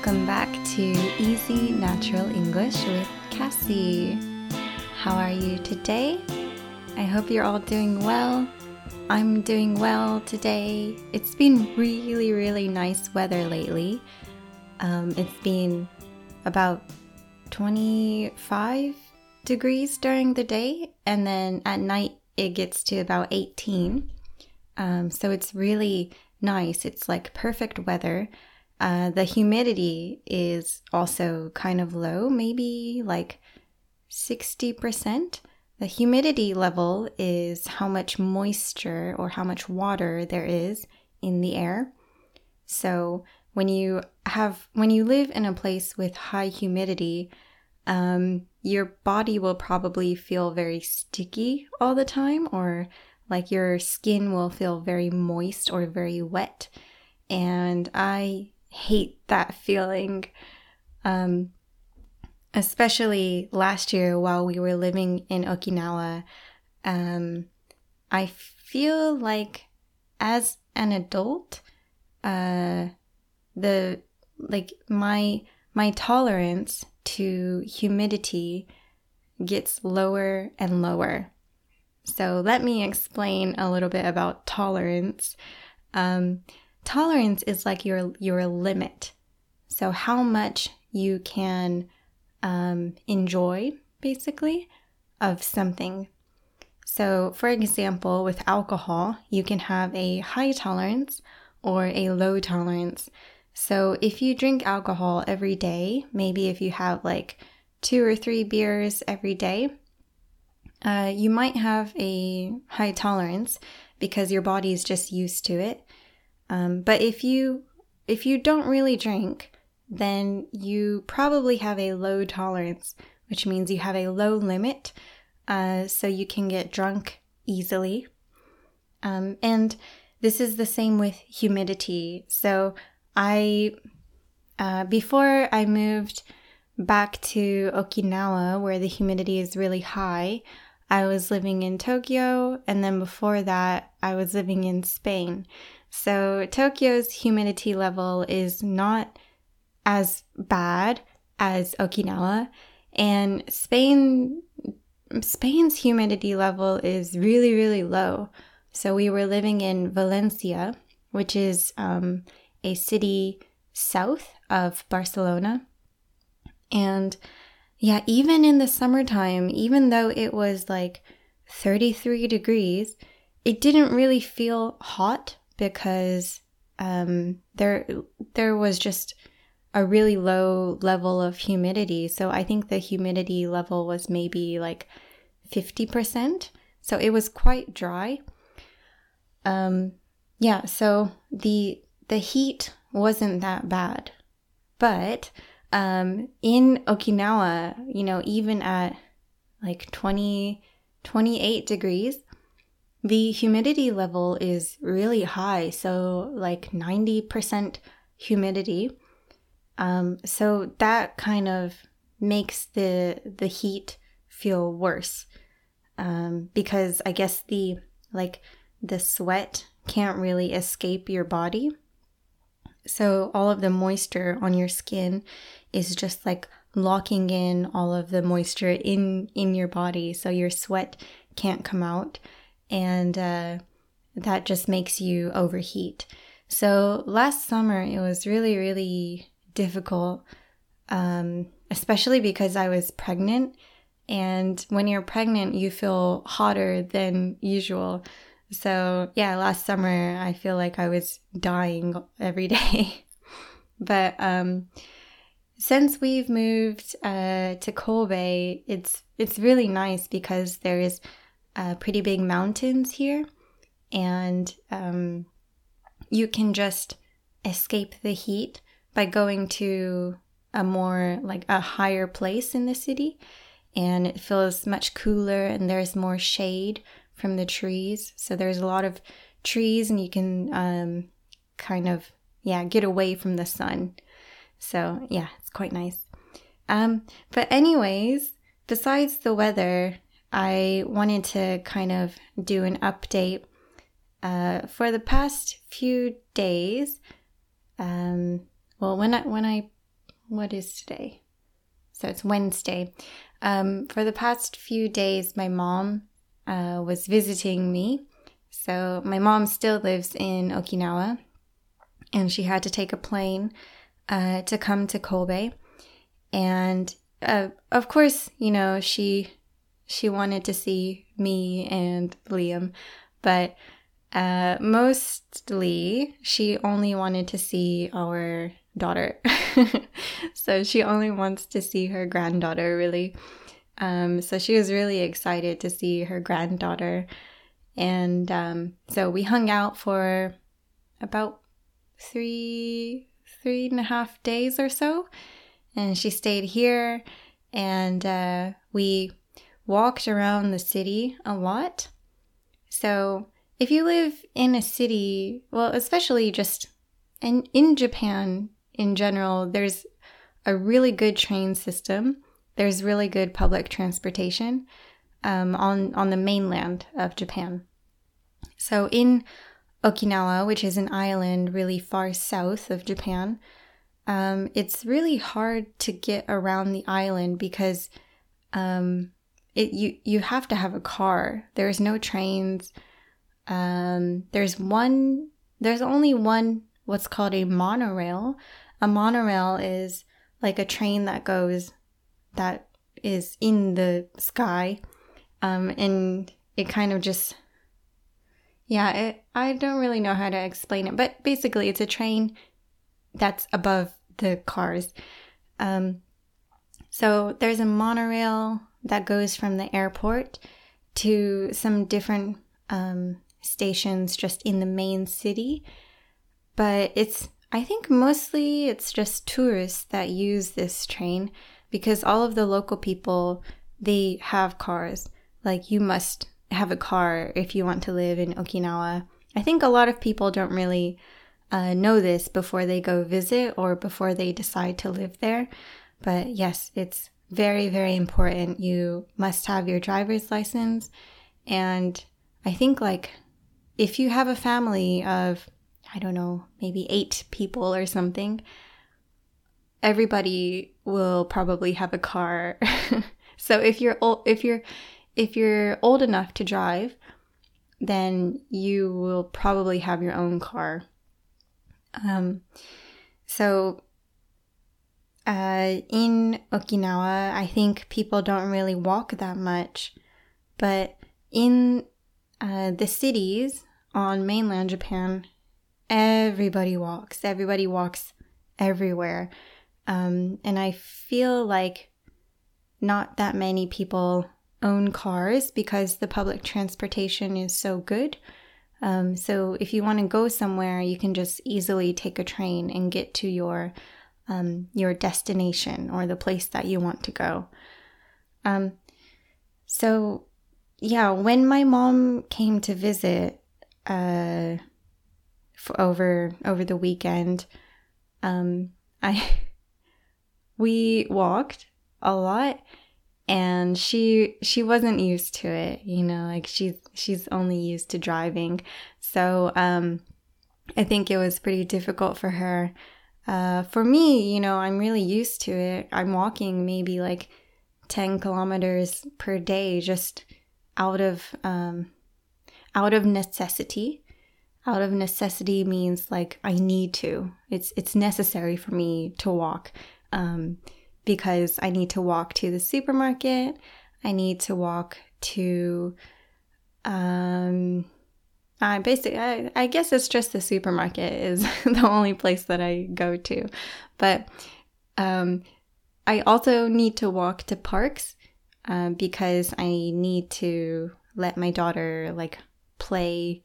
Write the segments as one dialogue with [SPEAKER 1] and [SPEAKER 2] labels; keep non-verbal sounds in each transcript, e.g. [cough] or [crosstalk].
[SPEAKER 1] Welcome back to Easy Natural English with Cassie. How are you today? I hope you're all doing well. I'm doing well today. It's been really, really nice weather lately. Um, it's been about 25 degrees during the day, and then at night it gets to about 18. Um, so it's really nice. It's like perfect weather. Uh, the humidity is also kind of low, maybe like 60%. The humidity level is how much moisture or how much water there is in the air. So when you have when you live in a place with high humidity, um, your body will probably feel very sticky all the time, or like your skin will feel very moist or very wet. And I hate that feeling. Um, especially last year while we were living in Okinawa, um, I feel like as an adult, uh, the like my my tolerance to humidity gets lower and lower. So let me explain a little bit about tolerance. Um, tolerance is like your your limit. So how much you can um, enjoy, basically, of something. So, for example, with alcohol, you can have a high tolerance or a low tolerance. So, if you drink alcohol every day, maybe if you have like two or three beers every day, uh, you might have a high tolerance because your body is just used to it. Um, but if you if you don't really drink, then you probably have a low tolerance, which means you have a low limit, uh, so you can get drunk easily. Um, and this is the same with humidity. So I, uh, before I moved back to Okinawa, where the humidity is really high, I was living in Tokyo, and then before that, I was living in Spain. So Tokyo's humidity level is not as bad as Okinawa, and Spain Spain's humidity level is really really low. So we were living in Valencia, which is um, a city south of Barcelona, and yeah, even in the summertime, even though it was like 33 degrees, it didn't really feel hot because um, there there was just a really low level of humidity. So I think the humidity level was maybe like 50%. So it was quite dry. Um, yeah, so the the heat wasn't that bad. But um, in Okinawa, you know, even at like 20, 28 degrees, the humidity level is really high, so like 90% humidity. Um, so that kind of makes the the heat feel worse um, because I guess the like the sweat can't really escape your body. So all of the moisture on your skin is just like locking in all of the moisture in in your body, so your sweat can't come out and uh, that just makes you overheat. So last summer, it was really, really difficult, um, especially because I was pregnant. And when you're pregnant, you feel hotter than usual. So, yeah, last summer, I feel like I was dying every [laughs] day. but um, since we've moved uh, to Kobe, it's it's really nice because there is uh, pretty big mountains here, and um, you can just escape the heat by going to a more like a higher place in the city. And it feels much cooler and there's more shade from the trees. So there's a lot of trees and you can um, kind of yeah get away from the sun. So yeah it's quite nice. Um, but anyways besides the weather I wanted to kind of do an update. Uh, for the past few days, um, well, when I when I what is today? So it's Wednesday. Um, for the past few days, my mom uh, was visiting me. So my mom still lives in Okinawa, and she had to take a plane uh, to come to Kobe. And uh, of course, you know she she wanted to see me and Liam, but uh, mostly she only wanted to see our daughter. [laughs] so she only wants to see her granddaughter, really. Um, so she was really excited to see her granddaughter. And um, so we hung out for about three, three and a half days or so. And she stayed here and uh, we walked around the city a lot. So if you live in a city, well, especially just in, in Japan, in general, there's a really good train system. There's really good public transportation um, on on the mainland of Japan. So in Okinawa, which is an island really far south of Japan, um, it's really hard to get around the island because um, it you you have to have a car. There's no trains. Um, there's one. There's only one. What's called a monorail, a monorail is like a train that goes that is in the sky um, and it kind of just yeah it, i don't really know how to explain it but basically it's a train that's above the cars um, so there's a monorail that goes from the airport to some different um, stations just in the main city but it's I think mostly it's just tourists that use this train because all of the local people they have cars. Like you must have a car if you want to live in Okinawa. I think a lot of people don't really uh, know this before they go visit or before they decide to live there. But yes, it's very, very important. You must have your driver's license. And I think, like, if you have a family of I don't know, maybe eight people or something, everybody will probably have a car. [laughs] so if you're old, if you're if you're old enough to drive, then you will probably have your own car. Um, so uh, in Okinawa, I think people don't really walk that much, but in uh, the cities on mainland Japan, everybody walks. Everybody walks everywhere. Um, and I feel like not that many people own cars because the public transportation is so good. Um, so if you want to go somewhere, you can just easily take a train and get to your um, your destination or the place that you want to go. Um, so yeah, when my mom came to visit, uh, over over the weekend. Um, I [laughs] we walked a lot, and she she wasn't used to it. You know, like she's she's only used to driving, so um, I think it was pretty difficult for her. Uh, for me, you know, I'm really used to it. I'm walking maybe like 10 kilometers per day just out of um, out of necessity out of necessity means like I need to. It's it's necessary for me to walk um, because I need to walk to the supermarket. I need to walk to um I basically I, I guess it's just the supermarket is [laughs] the only place that I go to. But um I also need to walk to parks uh, because I need to let my daughter like play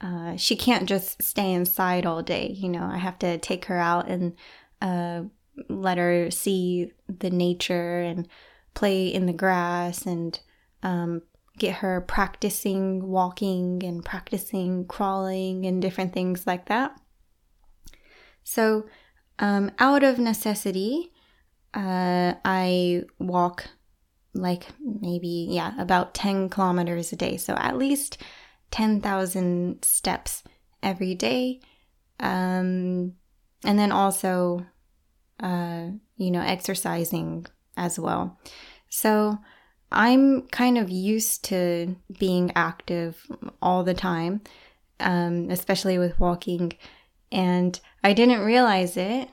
[SPEAKER 1] uh, she can't just stay inside all day. You know, I have to take her out and uh, let her see the nature and play in the grass and um, get her practicing walking and practicing crawling and different things like that. So, um, out of necessity, uh, I walk like maybe, yeah, about 10 kilometers a day. So, at least 10,000 steps every day. Um, and then also, uh, you know, exercising as well. So I'm kind of used to being active all the time, um, especially with walking. And I didn't realize it.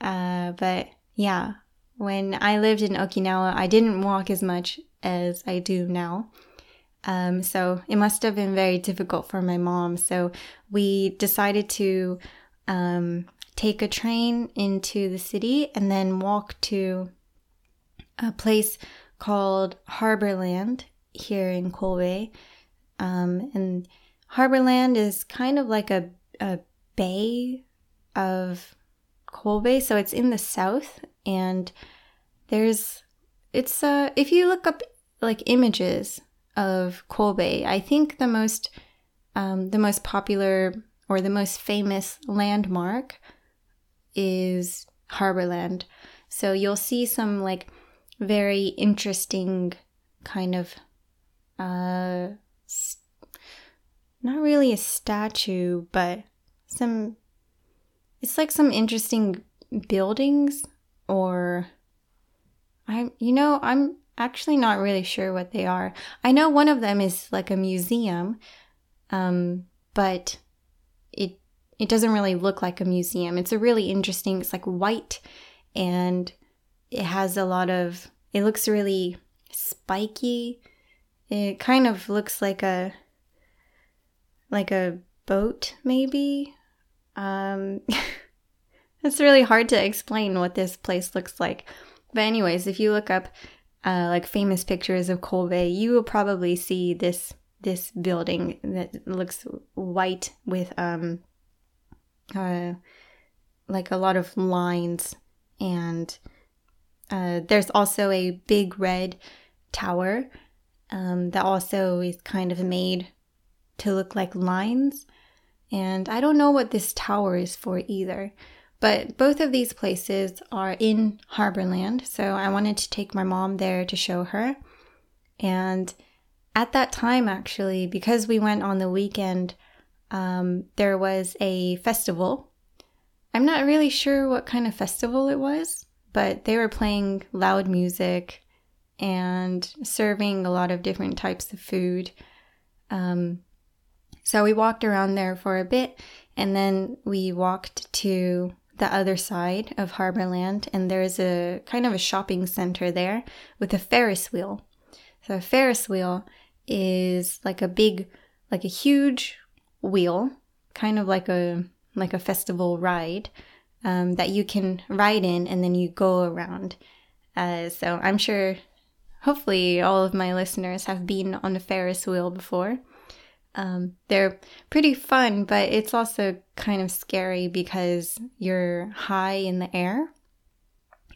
[SPEAKER 1] Uh, but yeah, when I lived in Okinawa, I didn't walk as much as I do now. Um, so it must have been very difficult for my mom. So we decided to um, take a train into the city and then walk to a place called Harborland here in Kobe. Um, and Harborland is kind of like a, a bay of Kobe, so it's in the south, and there's it's uh if you look up like images of Kobe, I think the most um, the most popular or the most famous landmark is Harborland. So you'll see some like very interesting kind of uh st- not really a statue, but some it's like some interesting buildings or I'm you know, I'm actually not really sure what they are. I know one of them is like a museum. Um, but it it doesn't really look like a museum. It's a really interesting, it's like white and it has a lot of it looks really spiky. It kind of looks like a like a boat maybe. Um [laughs] it's really hard to explain what this place looks like. But anyways, if you look up uh, like famous pictures of Kobe, you will probably see this this building that looks white with um uh like a lot of lines and uh, there's also a big red tower um, that also is kind of made to look like lines and i don't know what this tower is for either but both of these places are in Harborland, so I wanted to take my mom there to show her. And at that time, actually, because we went on the weekend, um, there was a festival. I'm not really sure what kind of festival it was, but they were playing loud music and serving a lot of different types of food. Um, so we walked around there for a bit and then we walked to the other side of Harborland, and there's a kind of a shopping center there with a Ferris wheel. So a Ferris wheel is like a big, like a huge wheel, kind of like a like a festival ride um, that you can ride in, and then you go around. Uh, so I'm sure, hopefully, all of my listeners have been on a Ferris wheel before. Um, they're pretty fun, but it's also kind of scary because you're high in the air.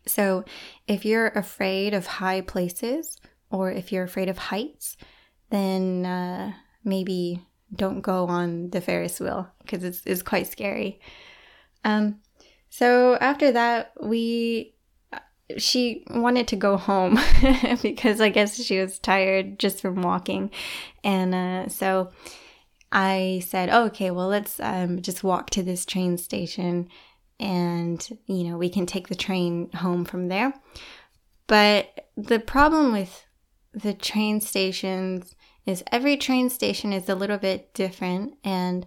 [SPEAKER 1] So, if you're afraid of high places or if you're afraid of heights, then uh, maybe don't go on the Ferris wheel because it's, it's quite scary. Um, so, after that, we she wanted to go home [laughs] because I guess she was tired just from walking. And uh, so I said, oh, okay, well, let's um, just walk to this train station and, you know, we can take the train home from there. But the problem with the train stations is every train station is a little bit different and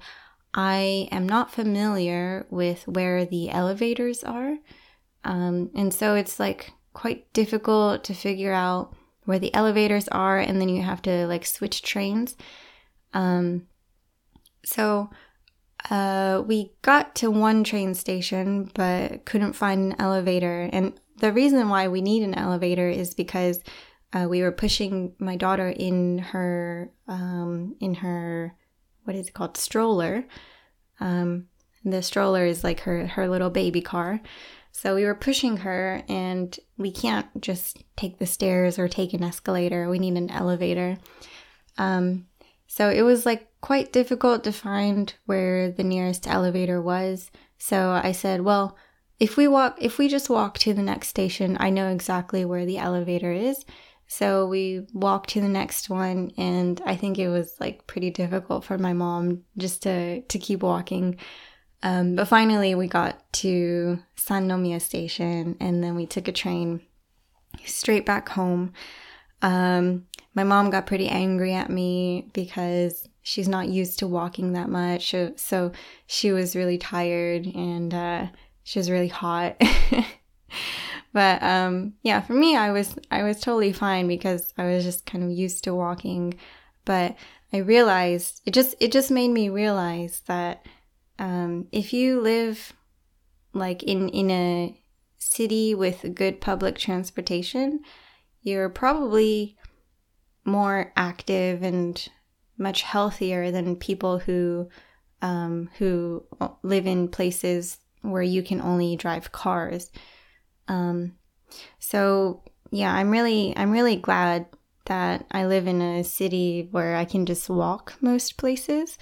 [SPEAKER 1] I am not familiar with where the elevators are. Um, and so it's like quite difficult to figure out where the elevators are, and then you have to like switch trains. Um, so uh, we got to one train station, but couldn't find an elevator. And the reason why we need an elevator is because uh, we were pushing my daughter in her um, in her what is it called stroller. Um, the stroller is like her her little baby car. So we were pushing her, and we can't just take the stairs or take an escalator. We need an elevator. Um, so it was like quite difficult to find where the nearest elevator was. So I said, well, if we walk, if we just walk to the next station, I know exactly where the elevator is. So we walked to the next one, and I think it was like pretty difficult for my mom just to to keep walking Um, but finally, we got to Sannomiya Station, and then we took a train straight back home. Um, my mom got pretty angry at me because she's not used to walking that much, so she was really tired and uh, she was really hot. [laughs] but um, yeah, for me, I was I was totally fine because I was just kind of used to walking. But I realized it just it just made me realize that um, if you live like in in a city with good public transportation, you're probably more active and much healthier than people who um, who live in places where you can only drive cars. Um, so yeah, I'm really I'm really glad that I live in a city where I can just walk most places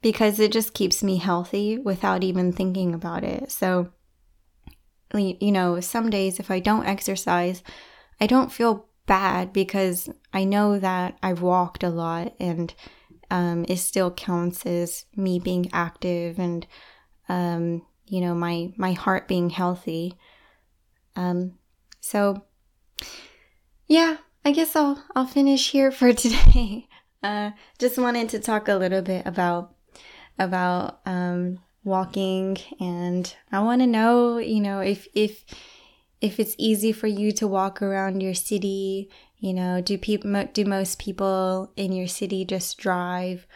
[SPEAKER 1] because it just keeps me healthy without even thinking about it. So, you know, some days if I don't exercise, I don't feel bad because I know that I've walked a lot and um, it still counts as me being active and, um, you know, my, my heart being healthy. Um, so, yeah, I guess I'll I'll finish here for [laughs] today. Uh, just wanted to talk a little bit about about um, walking, and I want to know, you know, if if if it's easy for you to walk around your city. You know, do people do most people in your city just drive,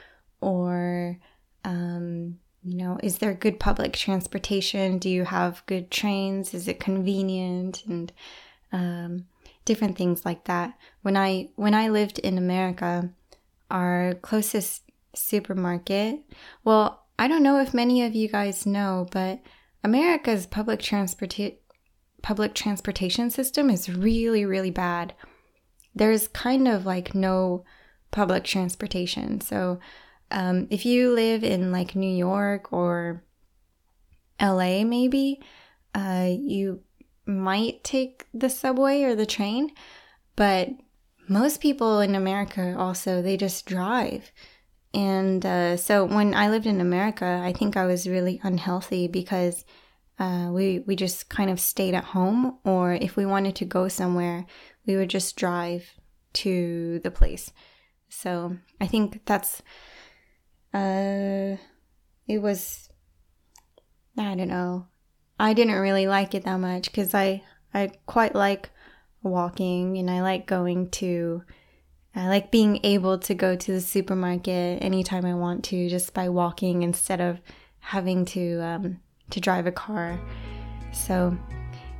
[SPEAKER 1] or um, you know, is there good public transportation? Do you have good trains? Is it convenient? And um, different things like that. When I when I lived in America, our closest supermarket, well, I don't know if many of you guys know, but America's public transportation public transportation system is really really bad. There's kind of like no public transportation. So, um, if you live in like New York or LA, maybe, uh, you might take the subway or the train, but most people in America also they just drive. And uh, so when I lived in America, I think I was really unhealthy because uh, we we just kind of stayed at home, or if we wanted to go somewhere, we would just drive to the place. So I think that's uh, it was I don't know I didn't really like it that much because I I quite like walking and I like going to I like being able to go to the supermarket anytime I want to just by walking instead of having to um, to drive a car. So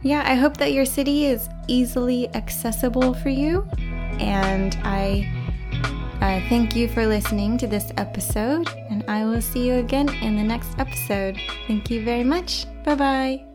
[SPEAKER 1] yeah, I hope that your city is easily accessible for you, and I uh, thank you for listening to this episode, and I will see you again in the next episode. Thank you very much. Bye bye.